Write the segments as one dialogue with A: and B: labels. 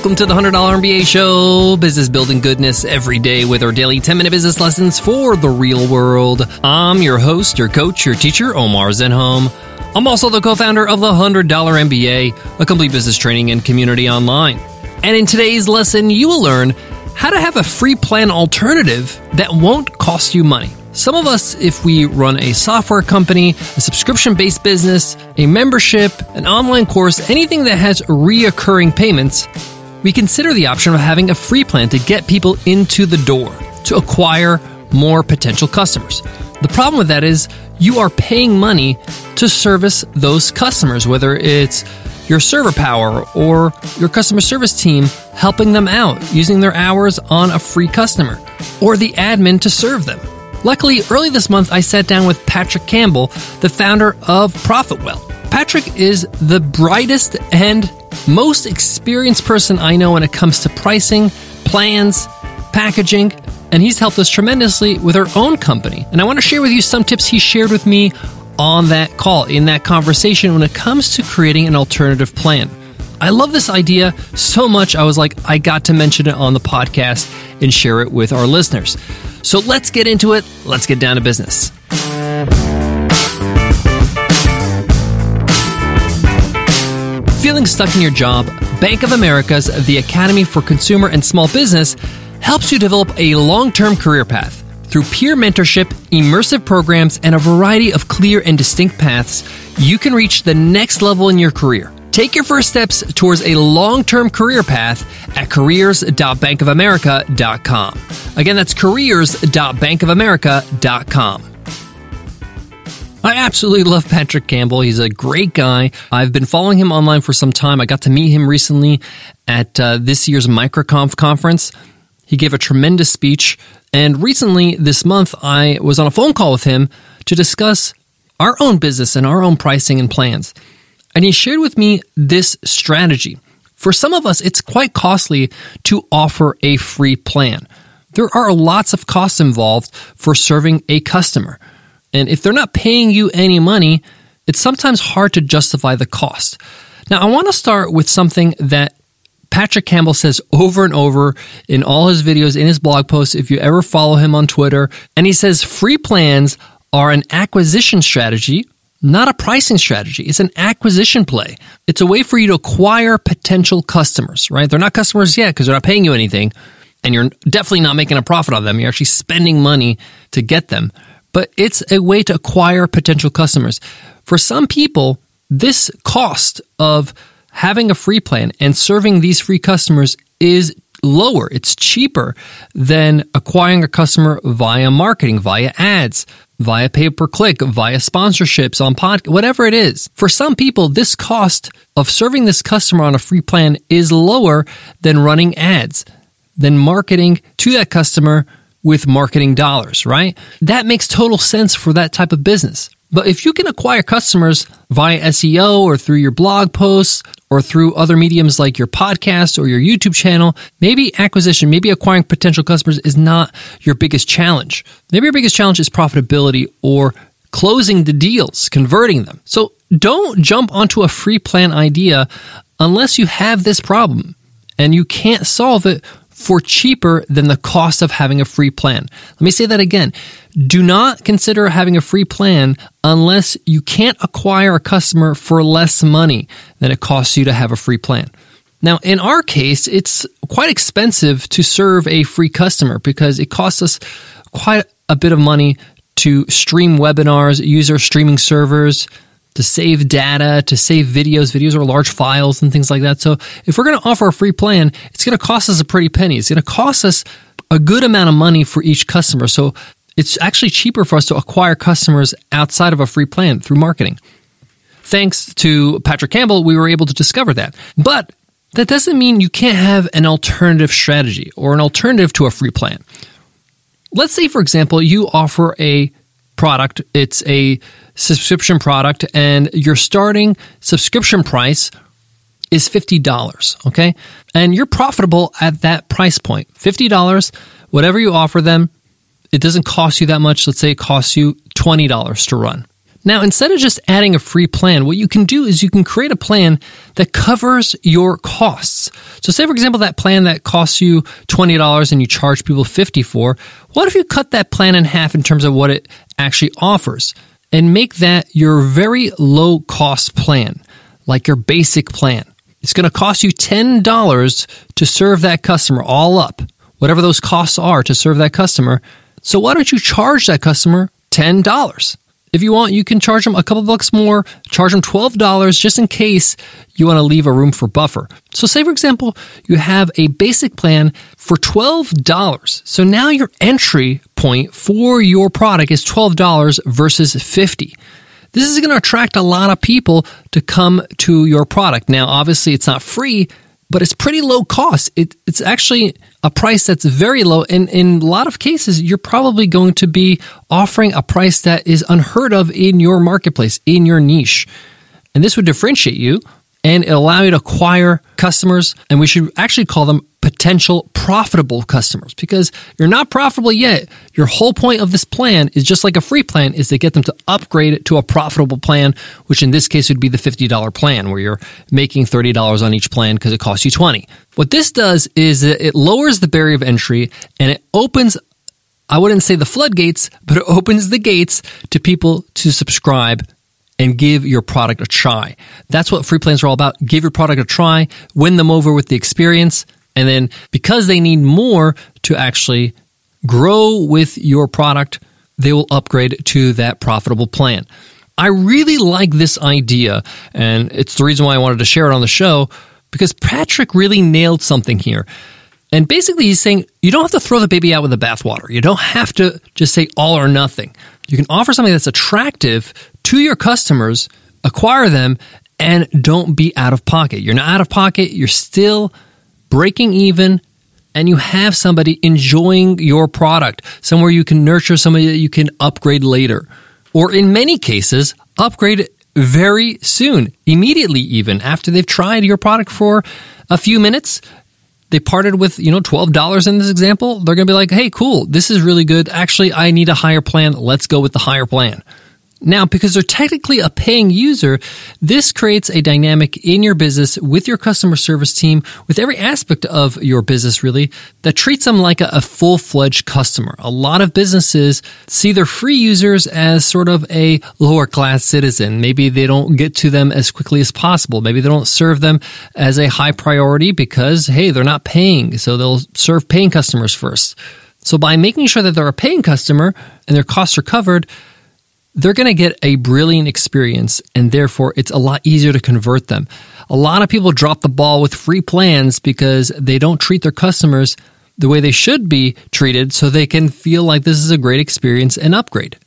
A: Welcome to the $100 MBA show, business building goodness every day with our daily 10 minute business lessons for the real world. I'm your host, your coach, your teacher, Omar Zenhom. I'm also the co founder of the $100 MBA, a complete business training and community online. And in today's lesson, you will learn how to have a free plan alternative that won't cost you money. Some of us, if we run a software company, a subscription based business, a membership, an online course, anything that has reoccurring payments, we consider the option of having a free plan to get people into the door, to acquire more potential customers. The problem with that is you are paying money to service those customers, whether it's your server power or your customer service team helping them out using their hours on a free customer, or the admin to serve them. Luckily, early this month, I sat down with Patrick Campbell, the founder of ProfitWell. Patrick is the brightest and most experienced person I know when it comes to pricing, plans, packaging, and he's helped us tremendously with our own company. And I want to share with you some tips he shared with me on that call, in that conversation, when it comes to creating an alternative plan. I love this idea so much, I was like, I got to mention it on the podcast and share it with our listeners. So let's get into it. Let's get down to business. Feeling stuck in your job? Bank of America's The Academy for Consumer and Small Business helps you develop a long term career path. Through peer mentorship, immersive programs, and a variety of clear and distinct paths, you can reach the next level in your career. Take your first steps towards a long term career path at careers.bankofamerica.com. Again, that's careers.bankofamerica.com. I absolutely love Patrick Campbell. He's a great guy. I've been following him online for some time. I got to meet him recently at uh, this year's MicroConf conference. He gave a tremendous speech. And recently, this month, I was on a phone call with him to discuss our own business and our own pricing and plans. And he shared with me this strategy. For some of us, it's quite costly to offer a free plan. There are lots of costs involved for serving a customer. And if they're not paying you any money, it's sometimes hard to justify the cost. Now, I want to start with something that Patrick Campbell says over and over in all his videos, in his blog posts, if you ever follow him on Twitter. And he says free plans are an acquisition strategy not a pricing strategy. It's an acquisition play. It's a way for you to acquire potential customers, right? They're not customers yet because they're not paying you anything and you're definitely not making a profit on them. You're actually spending money to get them, but it's a way to acquire potential customers. For some people, this cost of having a free plan and serving these free customers is lower. It's cheaper than acquiring a customer via marketing, via ads, via pay per click, via sponsorships on pod, whatever it is. For some people, this cost of serving this customer on a free plan is lower than running ads, than marketing to that customer with marketing dollars, right? That makes total sense for that type of business. But if you can acquire customers via SEO or through your blog posts or through other mediums like your podcast or your YouTube channel, maybe acquisition, maybe acquiring potential customers is not your biggest challenge. Maybe your biggest challenge is profitability or closing the deals, converting them. So don't jump onto a free plan idea unless you have this problem and you can't solve it for cheaper than the cost of having a free plan. Let me say that again. Do not consider having a free plan unless you can't acquire a customer for less money than it costs you to have a free plan. Now, in our case, it's quite expensive to serve a free customer because it costs us quite a bit of money to stream webinars, use our streaming servers, to save data, to save videos. Videos are large files and things like that. So if we're going to offer a free plan, it's going to cost us a pretty penny. It's going to cost us a good amount of money for each customer. So it's actually cheaper for us to acquire customers outside of a free plan through marketing. Thanks to Patrick Campbell, we were able to discover that. But that doesn't mean you can't have an alternative strategy or an alternative to a free plan. Let's say, for example, you offer a product, it's a subscription product, and your starting subscription price is $50, okay? And you're profitable at that price point. $50, whatever you offer them, it doesn't cost you that much. Let's say it costs you $20 to run. Now, instead of just adding a free plan, what you can do is you can create a plan that covers your costs. So say, for example, that plan that costs you $20 and you charge people 50 for, what if you cut that plan in half in terms of what it actually offers and make that your very low cost plan, like your basic plan? It's going to cost you $10 to serve that customer all up, whatever those costs are to serve that customer. So why don't you charge that customer $10? If you want, you can charge them a couple bucks more, charge them $12 just in case you want to leave a room for buffer. So say for example, you have a basic plan for $12. So now your entry point for your product is $12 versus 50. This is going to attract a lot of people to come to your product. Now, obviously it's not free, but it's pretty low cost. It, it's actually a price that's very low. And in a lot of cases, you're probably going to be offering a price that is unheard of in your marketplace, in your niche. And this would differentiate you and it allow you to acquire customers. And we should actually call them potential profitable customers because you're not profitable yet. Your whole point of this plan is just like a free plan is to get them to upgrade to a profitable plan, which in this case would be the $50 plan where you're making $30 on each plan because it costs you 20. What this does is it lowers the barrier of entry and it opens I wouldn't say the floodgates, but it opens the gates to people to subscribe and give your product a try. That's what free plans are all about. Give your product a try, win them over with the experience, and then because they need more to actually grow with your product, they will upgrade to that profitable plan. I really like this idea, and it's the reason why I wanted to share it on the show because Patrick really nailed something here. And basically, he's saying you don't have to throw the baby out with the bathwater. You don't have to just say all or nothing. You can offer something that's attractive to your customers, acquire them, and don't be out of pocket. You're not out of pocket, you're still breaking even, and you have somebody enjoying your product, somewhere you can nurture somebody that you can upgrade later. Or in many cases, upgrade very soon, immediately, even after they've tried your product for a few minutes. They parted with, you know, $12 in this example. They're going to be like, hey, cool, this is really good. Actually, I need a higher plan. Let's go with the higher plan. Now, because they're technically a paying user, this creates a dynamic in your business with your customer service team, with every aspect of your business really, that treats them like a, full fledged customer. A lot of businesses see their free users as sort of a lower class citizen. Maybe they don't get to them as quickly as possible. Maybe they don't serve them as a high priority because, hey, they're not paying. So they'll serve paying customers first. So by making sure that they're a paying customer and their costs are covered, they're going to get a brilliant experience and therefore it's a lot easier to convert them. A lot of people drop the ball with free plans because they don't treat their customers the way they should be treated so they can feel like this is a great experience and upgrade.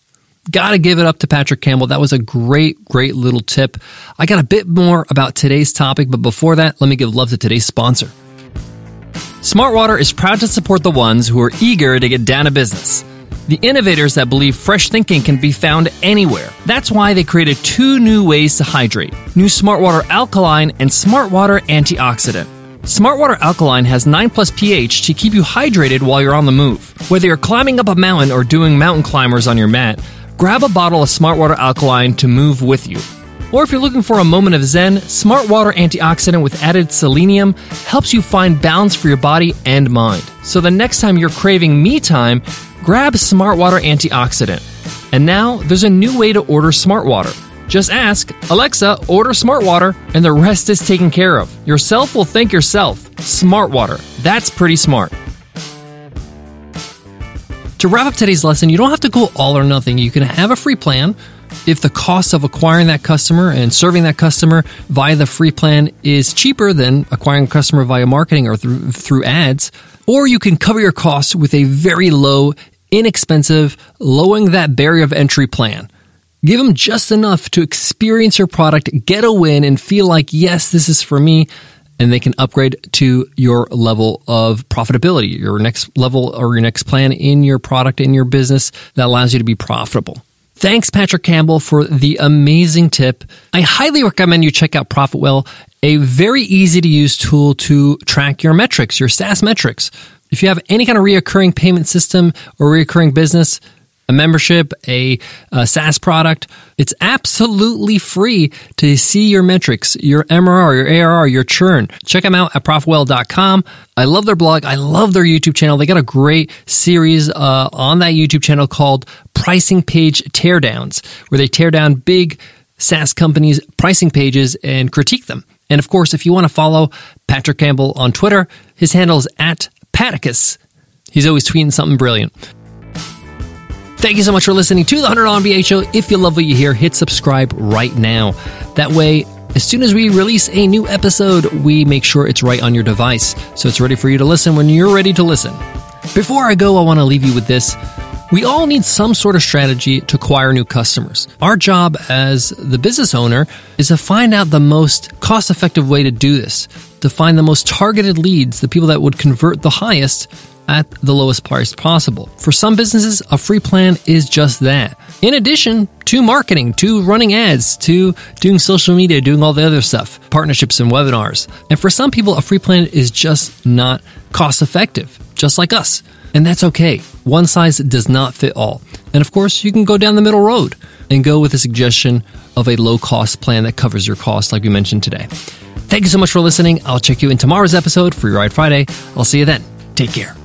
A: Got to give it up to Patrick Campbell. That was a great, great little tip. I got a bit more about today's topic, but before that, let me give love to today's sponsor. Smartwater is proud to support the ones who are eager to get down to business the innovators that believe fresh thinking can be found anywhere. That's why they created two new ways to hydrate new Smartwater Alkaline and Smartwater Antioxidant. Smartwater Alkaline has 9 plus pH to keep you hydrated while you're on the move. Whether you're climbing up a mountain or doing mountain climbers on your mat, grab a bottle of Smartwater Alkaline to move with you. Or if you're looking for a moment of zen, Smartwater Antioxidant with added selenium helps you find balance for your body and mind. So the next time you're craving me time, grab Smartwater Antioxidant. And now there's a new way to order Smartwater. Just ask, Alexa, order Smartwater, and the rest is taken care of. Yourself will thank yourself. Smartwater. That's pretty smart. To wrap up today's lesson, you don't have to go all or nothing. You can have a free plan. If the cost of acquiring that customer and serving that customer via the free plan is cheaper than acquiring a customer via marketing or through, through ads, or you can cover your costs with a very low inexpensive, lowering that barrier of entry plan. Give them just enough to experience your product, get a win, and feel like, yes, this is for me. And they can upgrade to your level of profitability, your next level or your next plan in your product, in your business that allows you to be profitable. Thanks, Patrick Campbell, for the amazing tip. I highly recommend you check out ProfitWell, a very easy to use tool to track your metrics, your SaaS metrics. If you have any kind of reoccurring payment system or reoccurring business, a membership, a, a SaaS product. It's absolutely free to see your metrics, your MRR, your ARR, your churn. Check them out at profitwell.com. I love their blog. I love their YouTube channel. They got a great series uh, on that YouTube channel called Pricing Page Teardowns, where they tear down big SaaS companies' pricing pages and critique them. And of course, if you want to follow Patrick Campbell on Twitter, his handle is at Patticus. He's always tweeting something brilliant. Thank you so much for listening to the $100 MBA show. If you love what you hear, hit subscribe right now. That way, as soon as we release a new episode, we make sure it's right on your device so it's ready for you to listen when you're ready to listen. Before I go, I want to leave you with this. We all need some sort of strategy to acquire new customers. Our job as the business owner is to find out the most cost effective way to do this, to find the most targeted leads, the people that would convert the highest at the lowest price possible. For some businesses, a free plan is just that. In addition to marketing, to running ads, to doing social media, doing all the other stuff, partnerships and webinars. And for some people, a free plan is just not cost effective, just like us. And that's okay. One size does not fit all. And of course, you can go down the middle road and go with a suggestion of a low cost plan that covers your costs, like we mentioned today. Thank you so much for listening. I'll check you in tomorrow's episode, Free Ride Friday. I'll see you then. Take care.